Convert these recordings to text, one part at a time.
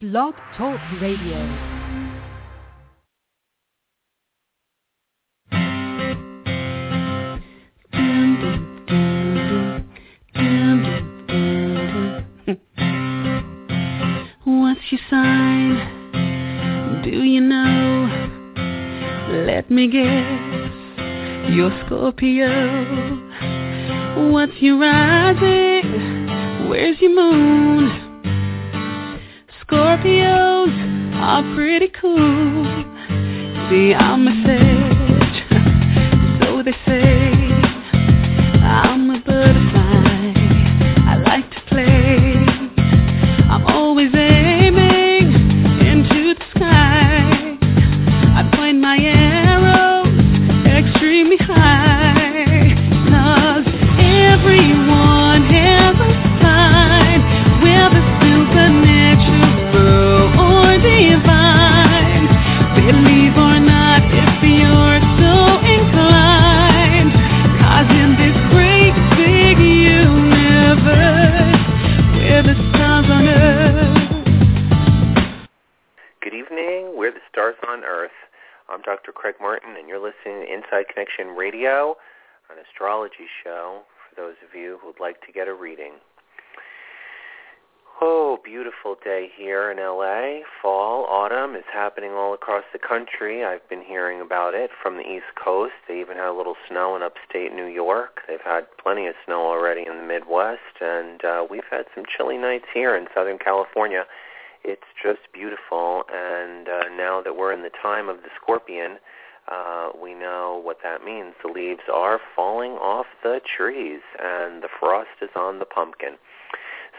Blog Talk Radio. What's your sign? Do you know? Let me guess. You're Scorpio. What's your rising? Where's your moon? Scorpios are pretty cool. See, I'm a sage, so they say. Craig Martin, and you're listening to Inside Connection Radio, an astrology show for those of you who would like to get a reading. Oh, beautiful day here in LA. Fall, autumn is happening all across the country. I've been hearing about it from the East Coast. They even had a little snow in upstate New York. They've had plenty of snow already in the Midwest, and uh, we've had some chilly nights here in Southern California. It's just beautiful, and uh, now that we're in the time of the scorpion, uh, we know what that means. The leaves are falling off the trees, and the frost is on the pumpkin.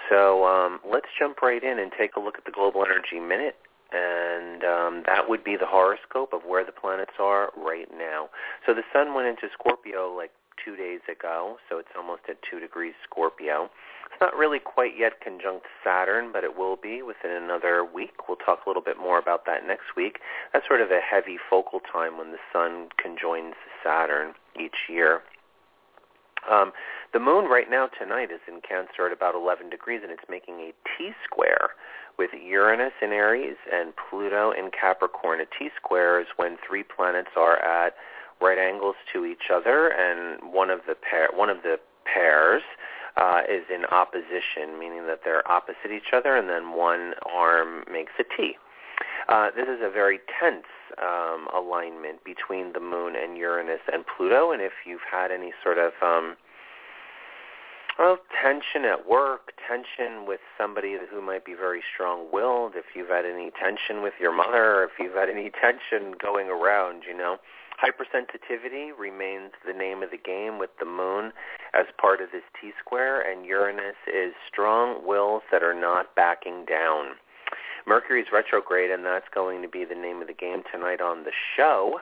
So um, let's jump right in and take a look at the Global Energy Minute, and um, that would be the horoscope of where the planets are right now. So the Sun went into Scorpio like two days ago, so it's almost at two degrees Scorpio. It's not really quite yet conjunct Saturn, but it will be within another week. We'll talk a little bit more about that next week. That's sort of a heavy focal time when the Sun conjoins Saturn each year. Um, the moon right now tonight is in Cancer at about 11 degrees, and it's making a T-square with Uranus in Aries and Pluto in Capricorn. A T-square is when three planets are at right angles to each other, and one of the pair one of the pairs uh, is in opposition, meaning that they're opposite each other, and then one arm makes a T. Uh, this is a very tense um, alignment between the moon and Uranus and Pluto, and if you've had any sort of um, well, tension at work, tension with somebody who might be very strong-willed, if you've had any tension with your mother, if you've had any tension going around, you know, hypersensitivity remains the name of the game with the moon as part of this T-square, and Uranus is strong wills that are not backing down. Mercury's retrograde, and that's going to be the name of the game tonight on the show.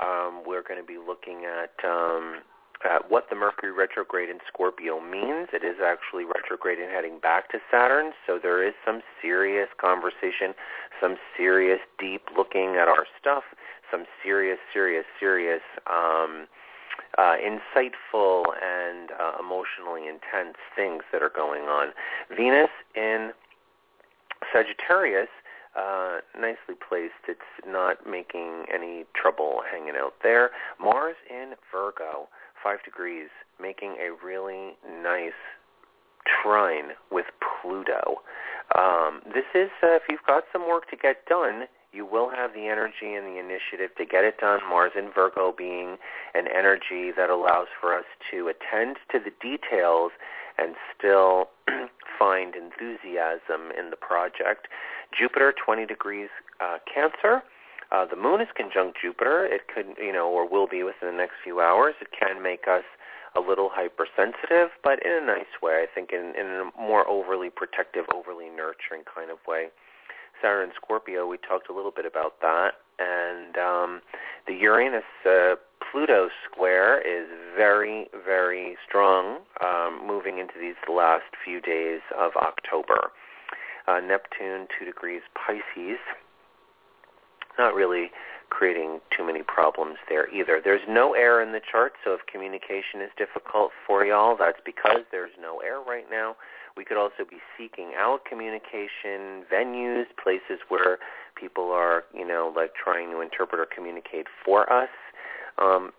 Um, we're going to be looking at um, at what the Mercury retrograde in Scorpio means. It is actually retrograde and heading back to Saturn, so there is some serious conversation, some serious deep looking at our stuff, some serious, serious, serious, um, uh, insightful and uh, emotionally intense things that are going on. Venus in Sagittarius, uh, nicely placed. It's not making any trouble hanging out there. Mars in Virgo, five degrees, making a really nice trine with Pluto. Um, this is, uh, if you've got some work to get done, you will have the energy and the initiative to get it done. Mars in Virgo being an energy that allows for us to attend to the details and still find enthusiasm in the project. Jupiter, 20 degrees uh, Cancer. Uh, the moon is conjunct Jupiter. It could, you know, or will be within the next few hours. It can make us a little hypersensitive, but in a nice way. I think in, in a more overly protective, overly nurturing kind of way. Saturn and Scorpio, we talked a little bit about that. And um, the Uranus uh, Pluto square is very, very strong um, moving into these last few days of October. Uh, Neptune, 2 degrees Pisces, not really creating too many problems there either. There's no air in the chart, so if communication is difficult for y'all, that's because there's no air right now. We could also be seeking out communication venues, places where people are, you know, like trying to interpret or communicate for us. Um,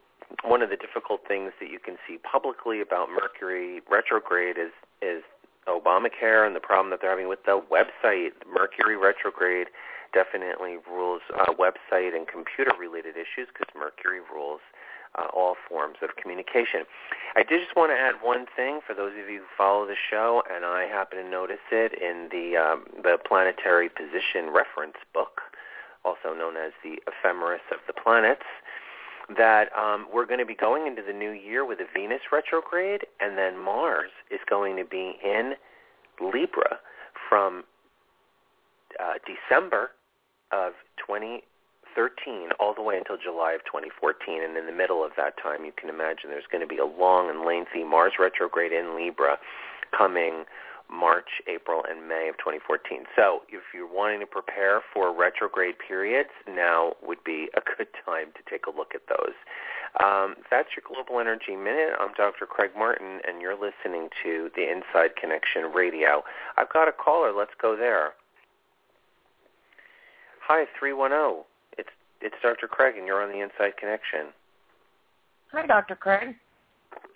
one of the difficult things that you can see publicly about Mercury retrograde is is Obamacare and the problem that they're having with the website. Mercury retrograde definitely rules uh, website and computer related issues because Mercury rules uh, all forms of communication. I did just want to add one thing for those of you who follow the show, and I happen to notice it in the um, the planetary position reference book, also known as the Ephemeris of the Planets that um, we're going to be going into the new year with a Venus retrograde, and then Mars is going to be in Libra from uh, December of 2013 all the way until July of 2014. And in the middle of that time, you can imagine there's going to be a long and lengthy Mars retrograde in Libra coming March, April, and May of 2014. So if you're wanting to prepare for retrograde periods, now would be a good time to take a look at those. Um, that's your Global Energy Minute. I'm Dr. Craig Martin, and you're listening to the Inside Connection Radio. I've got a caller. Let's go there. Hi, 310. It's, it's Dr. Craig, and you're on the Inside Connection. Hi, Dr. Craig.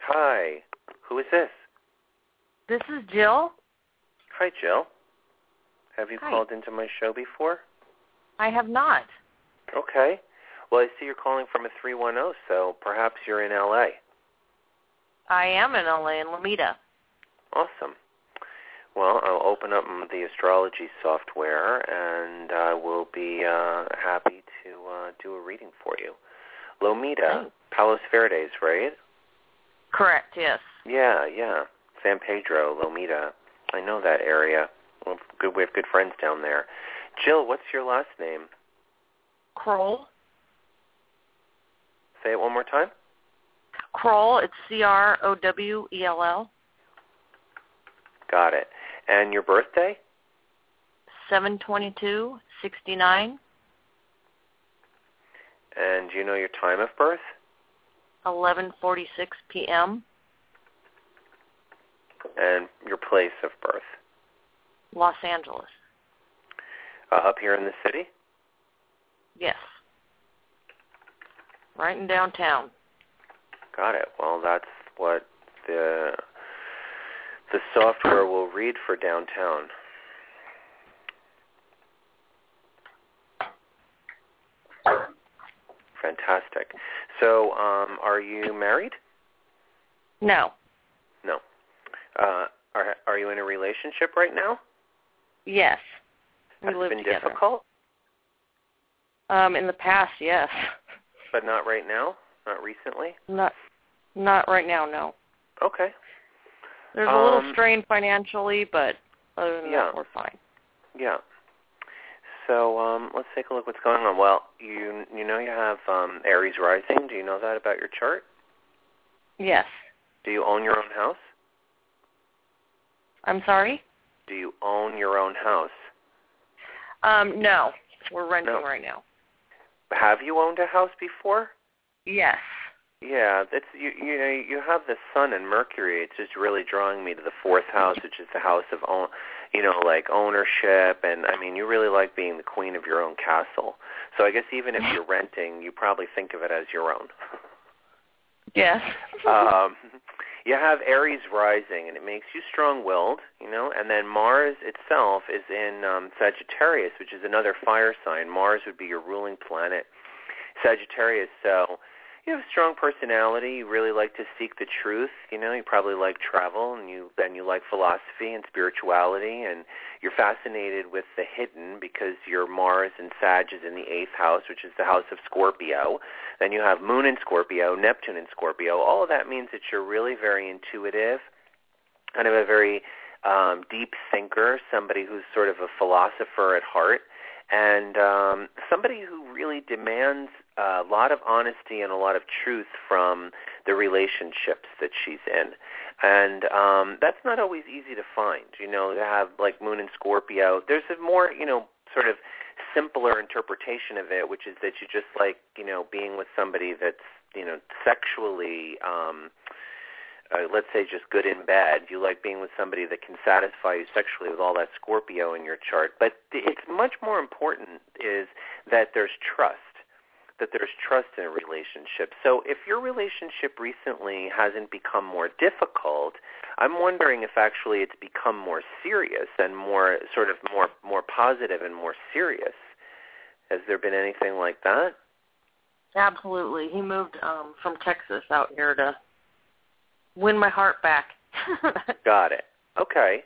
Hi. Who is this? This is Jill. Hi, Jill. Have you Hi. called into my show before? I have not. Okay. Well, I see you're calling from a 310, so perhaps you're in LA. I am in LA in Lomita. Awesome. Well, I'll open up the astrology software, and I will be uh, happy to uh, do a reading for you. Lomita, Thanks. Palos Verdes, right? Correct, yes. Yeah, yeah. San Pedro, Lomita. I know that area. Well, good. We have good friends down there. Jill, what's your last name? Crowell. Say it one more time. Crowell, it's C-R-O-W-E-L-L. Got it. And your birthday? 722-69, And do you know your time of birth? 11.46 p.m., And your place of birth? Los Angeles. Uh, up here in the city? Yes. Right in downtown. Got it. Well, that's what the the software will read for downtown. Fantastic. So, um, are you married? No. No. Uh, are are you in a relationship right now? Yes. We it live been together. difficult, Um, in the past, yes. but not right now. Not recently. Not, not right now, no. Okay. There's a little Um, strain financially, but other than Yeah. that, we're fine. Yeah. So um, let's take a look what's going on. Well, you you know you have um, Aries rising. Do you know that about your chart? Yes. Do you own your own house? I'm sorry? Do you own your own house? Um, no. We're renting No. right now. Have you owned a house before? Yes. Yeah, that's you. You know, you have the Sun and Mercury. It's just really drawing me to the fourth house, which is the house of own, you know, like ownership. And I mean, you really like being the queen of your own castle. So I guess even if you're renting, you probably think of it as your own. Yes. um, you have Aries rising, and it makes you strong-willed, you know. And then Mars itself is in um, Sagittarius, which is another fire sign. Mars would be your ruling planet. Sagittarius, so you have a strong personality. You really like to seek the truth. You know, you probably like travel, and you and you like philosophy and spirituality, and you're fascinated with the hidden because your Mars and Sag is in the eighth house, which is the house of Scorpio. Then you have Moon in Scorpio, Neptune in Scorpio. All of that means that you're really very intuitive, kind of a very um, deep thinker, somebody who's sort of a philosopher at heart, and um, somebody who really demands a lot of honesty and a lot of truth from the relationships that she's in. And um, that's not always easy to find. You know, to have like Moon in Scorpio. There's a more, you know, sort of simpler interpretation of it, which is that you just like, you know, being with somebody that's, you know, sexually um uh, let's say just good in bed. You like being with somebody that can satisfy you sexually with all that Scorpio in your chart. But it's much more important is that there's trust that there's trust in a relationship. So if your relationship recently hasn't become more difficult, I'm wondering if actually it's become more serious and more sort of more more positive and more serious. Has there been anything like that? Absolutely. He moved um from Texas out here to win my heart back. Got it. Okay.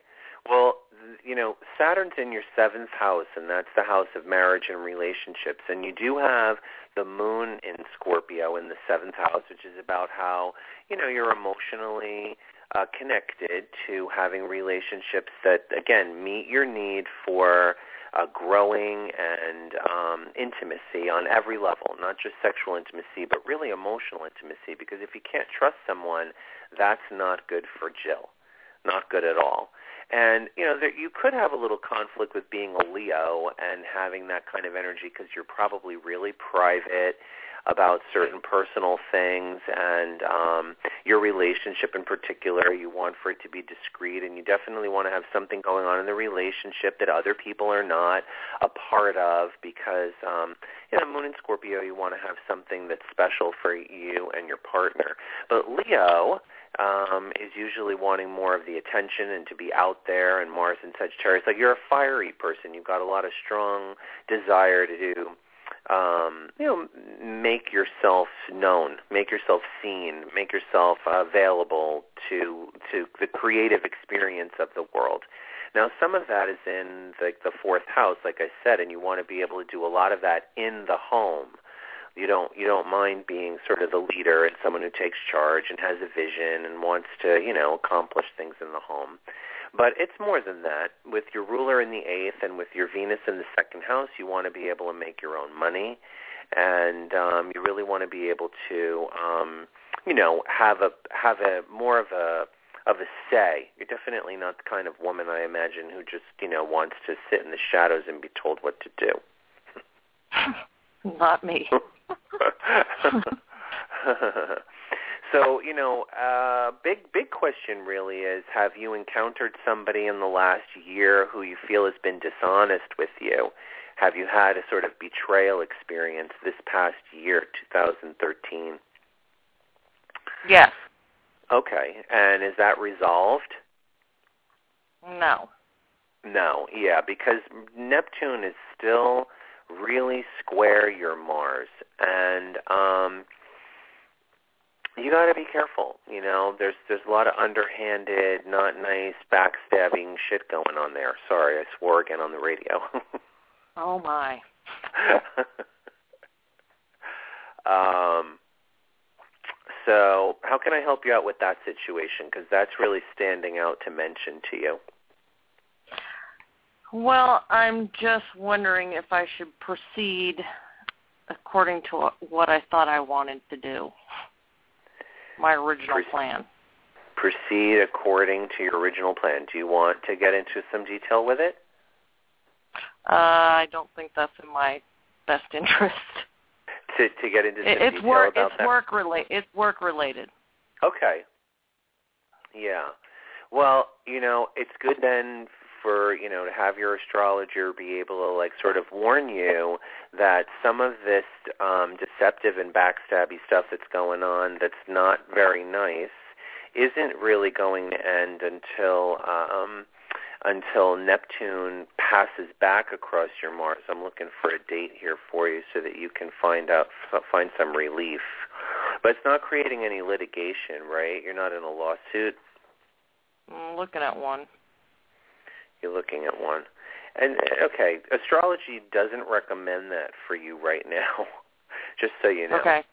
Well, you know, Saturn's in your seventh house, and that's the house of marriage and relationships. And you do have the moon in Scorpio in the seventh house, which is about how, you know, you're emotionally uh, connected to having relationships that, again, meet your need for uh, growing and um, intimacy on every level, not just sexual intimacy, but really emotional intimacy. Because if you can't trust someone, that's not good for Jill. Not good at all. And you know, there, you could have a little conflict with being a Leo and having that kind of energy because you're probably really private about certain personal things and um your relationship in particular you want for it to be discreet and you definitely want to have something going on in the relationship that other people are not a part of because um you know moon in scorpio you want to have something that's special for you and your partner but leo um, is usually wanting more of the attention and to be out there and Mars and Sagittarius. Like you're a fiery person. You've got a lot of strong desire to do um, you know, make yourself known, make yourself seen, make yourself available to to the creative experience of the world. Now, some of that is in the, the fourth house, like I said, and you want to be able to do a lot of that in the home you don't you don't mind being sort of the leader and someone who takes charge and has a vision and wants to you know accomplish things in the home but it's more than that with your ruler in the eighth and with your venus in the second house you want to be able to make your own money and um you really want to be able to um you know have a have a more of a of a say. You're definitely not the kind of woman I imagine who just, you know, wants to sit in the shadows and be told what to do. Not me. so you know, uh, big big question really is: Have you encountered somebody in the last year who you feel has been dishonest with you? Have you had a sort of betrayal experience this past year, 2013? Yes. Okay, and is that resolved? No. No, yeah, because Neptune is still really square your Mars, and um, you got to be careful. You know, there's there's a lot of underhanded, not nice, backstabbing shit going on there. Sorry, I swore again on the radio. oh my. um. So, how can I help you out with that situation? Because that's really standing out to mention to you. Well, I'm just wondering if I should proceed according to what I thought I wanted to do. My original Proce- plan. Proceed according to your original plan. Do you want to get into some detail with it? Uh, I don't think that's in my best interest. To to get into some it's detail work, about it's that. Work related. It's work related. Okay. Yeah. Well, you know, it's good then for you know to have your astrologer be able to like sort of warn you that some of this um, deceptive and backstabby stuff that's going on that's not very nice isn't really going to end until um, until Neptune passes back across your Mars. I'm looking for a date here for you so that you can find out find some relief. But it's not creating any litigation, right? You're not in a lawsuit. I'm looking at one. You're looking at one. And okay, astrology doesn't recommend that for you right now. just so you know. Okay.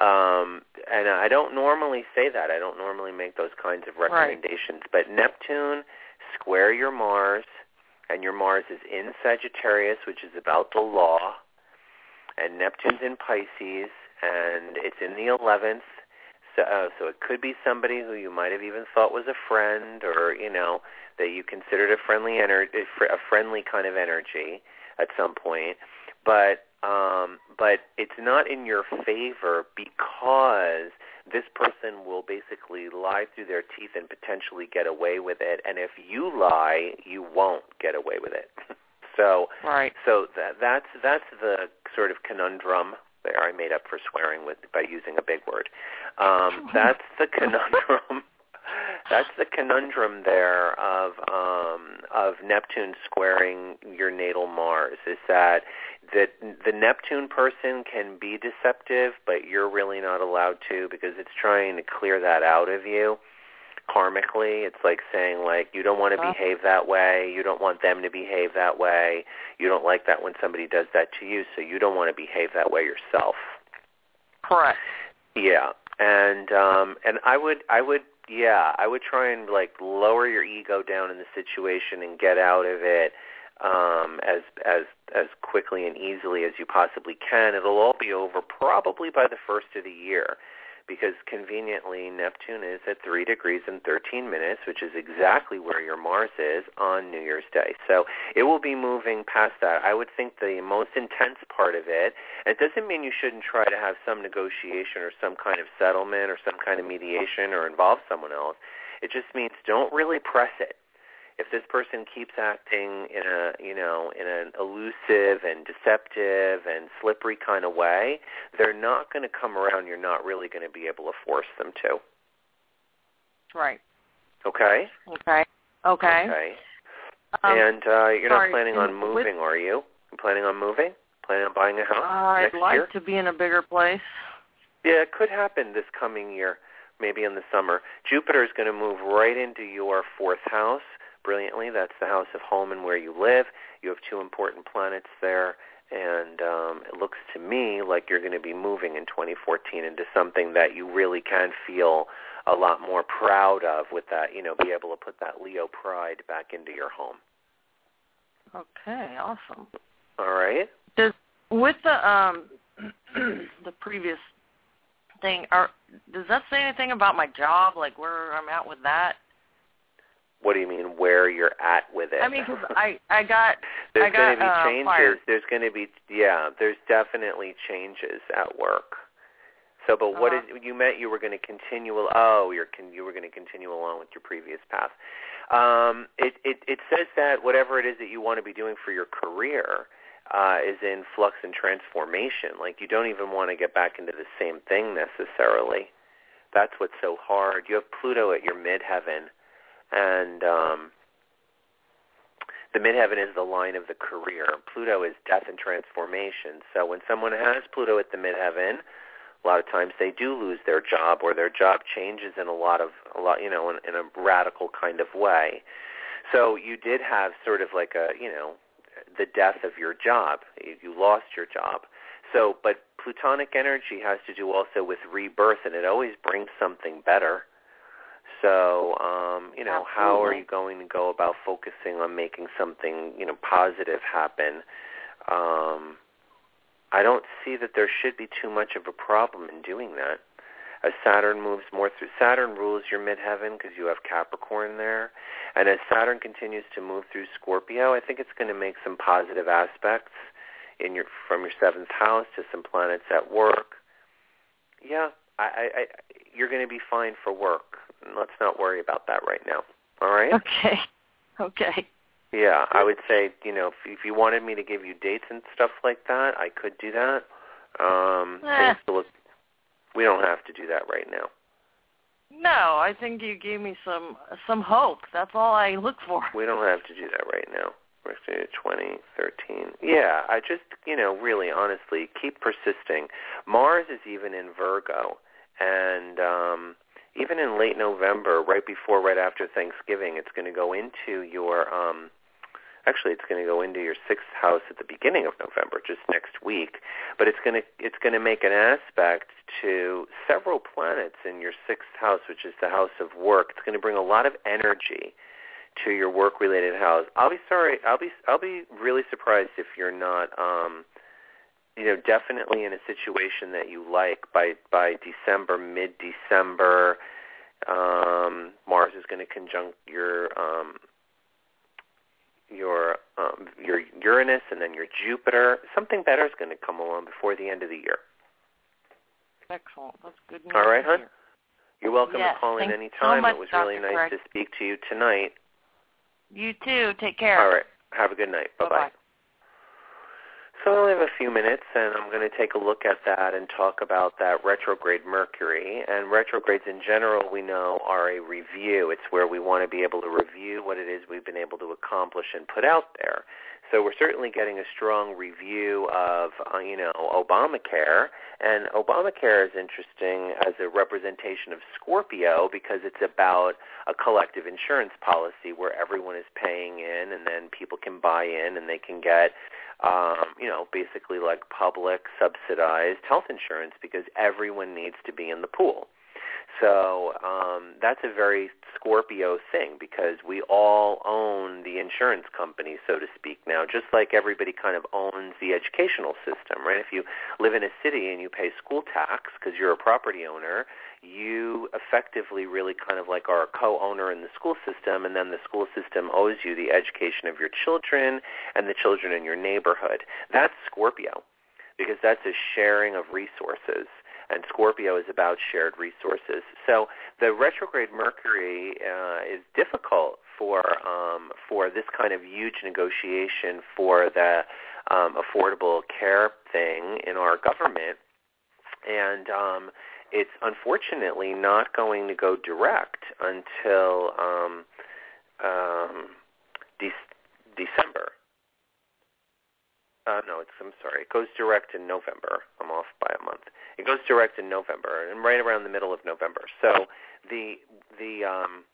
Um, and I don't normally say that. I don't normally make those kinds of recommendations. Right. But Neptune square your Mars, and your Mars is in Sagittarius, which is about the law, and Neptune's in Pisces, and it's in the 11th. So, uh, so it could be somebody who you might have even thought was a friend, or you know, that you considered a friendly ener- a friendly kind of energy at some point, but um, but it's not in your favor because this person will basically lie through their teeth and potentially get away with it. And if you lie, you won't get away with it. so, right. So that, that's that's the sort of conundrum. I made up for swearing with by using a big word. Um, that's the conundrum that's the conundrum there of um, of Neptune squaring your natal Mars. Is that that the Neptune person can be deceptive, but you're really not allowed to because it's trying to clear that out of you karmically. It's like saying like you don't want to Uh. behave that way, you don't want them to behave that way, you don't like that when somebody does that to you, so you don't want to behave that way yourself. Correct. Yeah. And um and I would I would yeah, I would try and like lower your ego down in the situation and get out of it um as as as quickly and easily as you possibly can. It'll all be over probably by the first of the year because conveniently Neptune is at 3 degrees and 13 minutes, which is exactly where your Mars is on New Year's Day. So it will be moving past that. I would think the most intense part of it, it doesn't mean you shouldn't try to have some negotiation or some kind of settlement or some kind of mediation or involve someone else. It just means don't really press it if this person keeps acting in a you know in an elusive and deceptive and slippery kind of way, they're not going to come around. You're not really going to be able to force them to. Right. Okay. Okay. Okay. Okay. Um, and uh, you're sorry, not planning on with- moving, are you? You planning on moving? Planning on buying a house I'd like year? to be in a bigger place. Yeah, it could happen this coming year, maybe in the summer. Jupiter is going to move right into your fourth house brilliantly. That's the house of home and where you live. You have two important planets there, and um, it looks to me like you're going to be moving in 2014 into something that you really can feel a lot more proud of with that, you know, be able to put that Leo pride back into your home. Okay. Awesome. All right? Does with the um the previous thing are does that say anything about my job like where I'm at with that? What do you mean where you're at with it? I mean cuz I I got there's I going to got, be uh, changes. There's going to be yeah. There's definitely changes at work. So, but what Uh-huh. is you meant you were going to continue? Oh, you're con, you were going to continue along with your previous path. Um, it it it says that whatever it is that you want to be doing for your career uh, is in flux and transformation. Like you don't even want to get back into the same thing necessarily. That's what's so hard. You have Pluto at your midheaven, and um, the midheaven is the line of the career. Pluto is death and transformation. So when someone has Pluto at the midheaven, a lot of times they do lose their job or their job changes in a lot of a lot you know in, in a radical kind of way. So you did have sort of like a you know the death of your job. You, lost your job. So but plutonic energy has to do also with rebirth and it always brings something better. So, um, you know, how are you going to go about focusing on making something, you know, positive happen? Um, I don't see that there should be too much of a problem in doing that. As Saturn moves more through, Saturn rules your midheaven because you have Capricorn there. And as Saturn continues to move through Scorpio, I think it's going to make some positive aspects in your from your seventh house to some planets at work. Yeah, I, I, I you're going to be fine for work. Let's not worry about that right now. All right? Okay. Okay. Yeah, I would say, you know, if, if you wanted me to give you dates and stuff like that, I could do that. Um, Eh. things to look. We don't have to do that right now. No, I think you gave me some some hope. That's all I look for. We don't have to do that right now. We're going to do 2013. Yeah, I just, you know, really honestly, keep persisting. Mars is even in Virgo, and um, even in late November, right before, right after Thanksgiving, it's going to go into your. Um, actually, it's going to go into your sixth house at the beginning of November, just next week. But it's going to it's going to make an aspect to several planets in your sixth house, which is the house of work. It's going to bring a lot of energy to your work related house. I'll be sorry. I'll be I'll be really surprised if you're not um you know definitely in a situation that you like by by December mid December um Mars is going to conjunct your um your um your Uranus and then your Jupiter. Something better is going to come along before the end of the year. Excellent. That's good news. All right, to hon? You're welcome yes, to call in thanks anytime. So it was Dr. really nice Craig. to speak to you tonight. You too. Take care. All right. Have a good night. Bye-bye. Bye-bye. So I only have a few minutes, and I'm going to take a look at that and talk about that retrograde Mercury. And retrogrades in general, we know, are a review. It's where we want to be able to review what it is we've been able to accomplish and put out there. So we're certainly getting a strong review of, uh, you know, Obamacare. And Obamacare is interesting as a representation of Scorpio because it's about a collective insurance policy where everyone is paying in and then people can buy in and they can get um, you know, basically like public subsidized health insurance because everyone needs to be in the pool. So um, that's a very Scorpio thing because we all own the insurance company, so to speak, now, just like everybody kind of owns the educational system, right? If you live in a city and you pay school tax because you're a property owner, you effectively really kind of like are a co-owner in the school system, and then the school system owes you the education of your children and the children in your neighborhood. That's Scorpio because that's a sharing of resources and Scorpio is about shared resources. So the retrograde Mercury uh, is difficult for um, for this kind of huge negotiation for the um, affordable care thing in our government, and um, it's unfortunately not going to go direct until um, um, de- December. Uh, no, it's I'm sorry. It goes direct in November. I'm off by a month. It goes direct in November, and right around the middle of November. So the the um,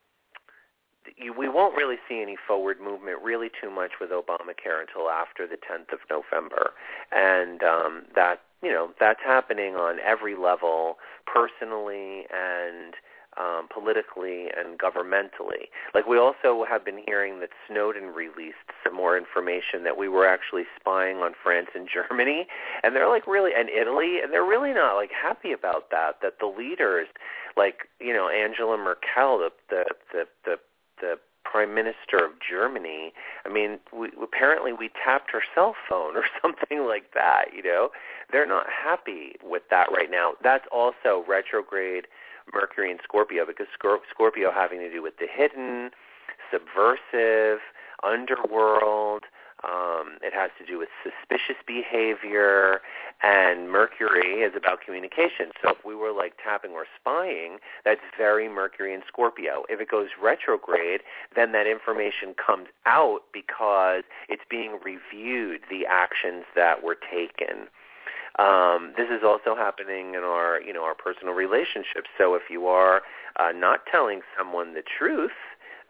you, we won't really see any forward movement really too much with Obamacare until after the 10th of November, and um, that you know that's happening on every level, personally and um, politically and governmentally. Like we also have been hearing that Snowden released some more information that we were actually spying on France and Germany, and they're like really and Italy, and they're really not like happy about that. That the leaders, like you know Angela Merkel, the the the the, the prime minister of Germany. I mean, we, apparently we tapped her cell phone or something like that. You know, they're not happy with that right now. That's also retrograde Mercury and Scorpio because Scorpio having to do with the hidden, subversive, underworld. Um, it has to do with suspicious behavior, and Mercury is about communication. So if we were like tapping or spying, that's very Mercury and Scorpio. If it goes retrograde, then that information comes out because it's being reviewed, the actions that were taken. Um, this is also happening in our, you know, our personal relationships. So if you are uh, not telling someone the truth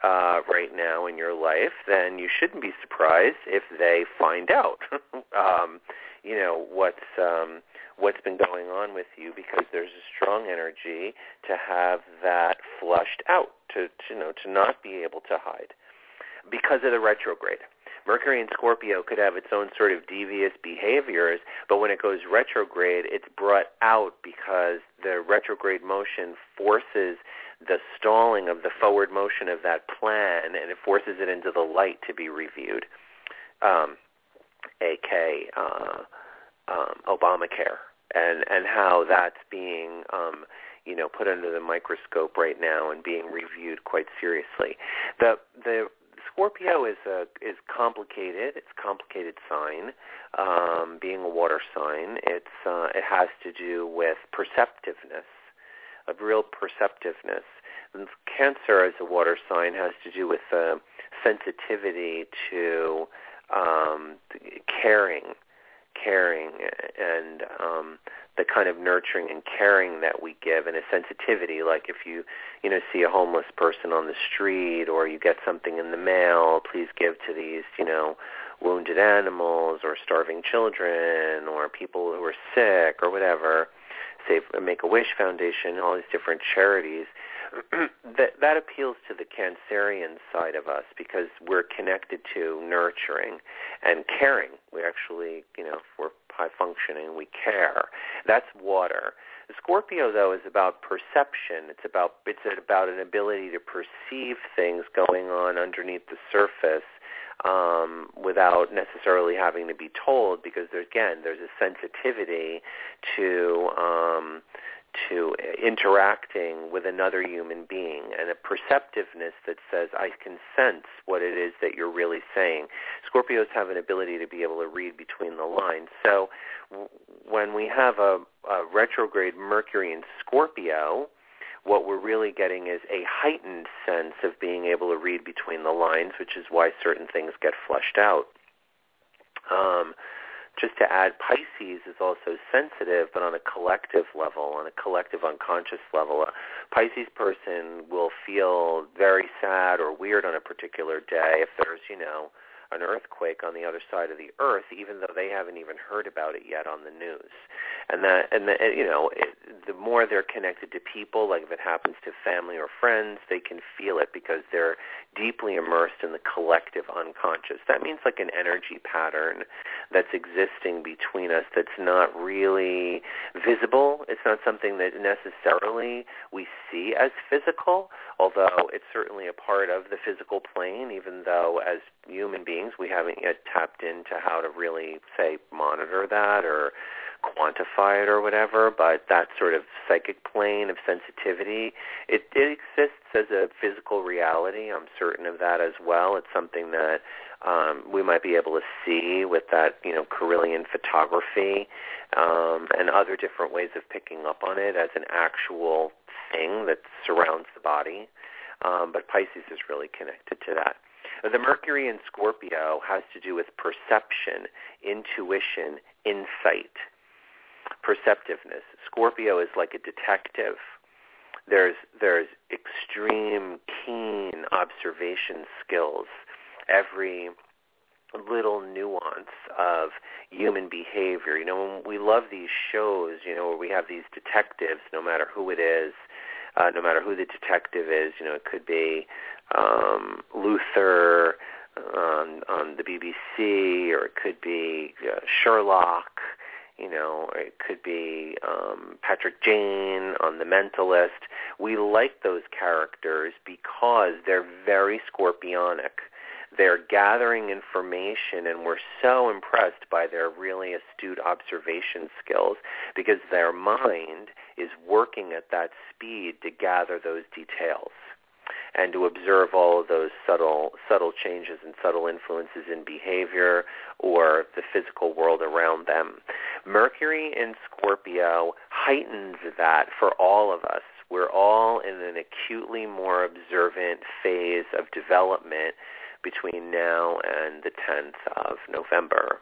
uh, right now in your life, then you shouldn't be surprised if they find out, um, you know, what's um, what's been going on with you, because there's a strong energy to have that flushed out, to, to you know, to not be able to hide because of the retrograde. Mercury in Scorpio could have its own sort of devious behaviors, but when it goes retrograde, it's brought out because the retrograde motion forces the stalling of the forward motion of that plan, and it forces it into the light to be reviewed, um, aka uh, um, Obamacare, and and how that's being um, you know put under the microscope right now and being reviewed quite seriously. The the Scorpio is a is complicated. It's a complicated sign. Um, being a water sign, it's uh, it has to do with perceptiveness, of real perceptiveness. And Cancer as a water sign has to do with uh, sensitivity to um, caring, caring, and um, the kind of nurturing and caring that we give and a sensitivity like if you you know see a homeless person on the street or you get something in the mail please give to these you know wounded animals or starving children or people who are sick or whatever. Say make a wish foundation all these different charities that that appeals to the cancerian side of us because we're connected to nurturing and caring. We actually you know we're high functioning we care. That's water. Scorpio though is about perception. It's about it's about an ability to perceive things going on underneath the surface um, without necessarily having to be told because there, again there's a sensitivity to um, to interacting with another human being and a perceptiveness that says, I can sense what it is that you're really saying. Scorpios have an ability to be able to read between the lines. So when we have a, a retrograde Mercury in Scorpio, what we're really getting is a heightened sense of being able to read between the lines, which is why certain things get flushed out. Um, just to add, Pisces is also sensitive, but on a collective level, on a collective unconscious level. A Pisces person will feel very sad or weird on a particular day if there's, you know, an earthquake on the other side of the earth, even though they haven't even heard about it yet on the news. And that, and the, you know, it, the more they're connected to people, like if it happens to family or friends, they can feel it because they're deeply immersed in the collective unconscious. That means like an energy pattern that's existing between us that's not really visible. It's not something that necessarily we see as physical, although it's certainly a part of the physical plane, even though as human beings we haven't yet tapped into how to really, say, monitor that or quantify it or whatever, but that sort of psychic plane of sensitivity, it, it exists as a physical reality. I'm certain of that as well. It's something that um, we might be able to see with that, you know, Kirlian photography um, and other different ways of picking up on it as an actual thing that surrounds the body. Um, but Pisces is really connected to that. The Mercury in Scorpio has to do with perception, intuition, insight perceptiveness. Scorpio is like a detective. There's there's extreme keen observation skills. Every little nuance of human behavior. You know, we love these shows, you know, where we have these detectives, no matter who it is, uh, no matter who the detective is. You know, it could be um, Luther on on the BBC, or it could be uh, Sherlock you know, it could be um, Patrick Jane on The Mentalist. We like those characters because they're very scorpionic. They're gathering information, and we're so impressed by their really astute observation skills because their mind is working at that speed to gather those details and to observe all of those subtle subtle changes and subtle influences in behavior or the physical world around them. Mercury in Scorpio heightens that for all of us. We're all in an acutely more observant phase of development between now and the 10th of November.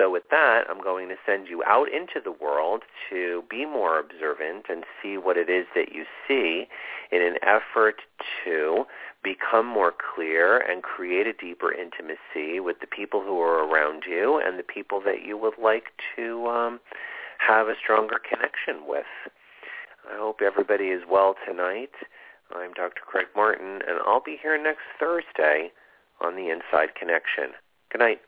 So with that, I'm going to send you out into the world to be more observant and see what it is that you see in an effort to become more clear and create a deeper intimacy with the people who are around you and the people that you would like to um, have a stronger connection with. I hope everybody is well tonight. I'm Dr. Craig Martin, and I'll be here next Thursday on the Inside Connection. Good night.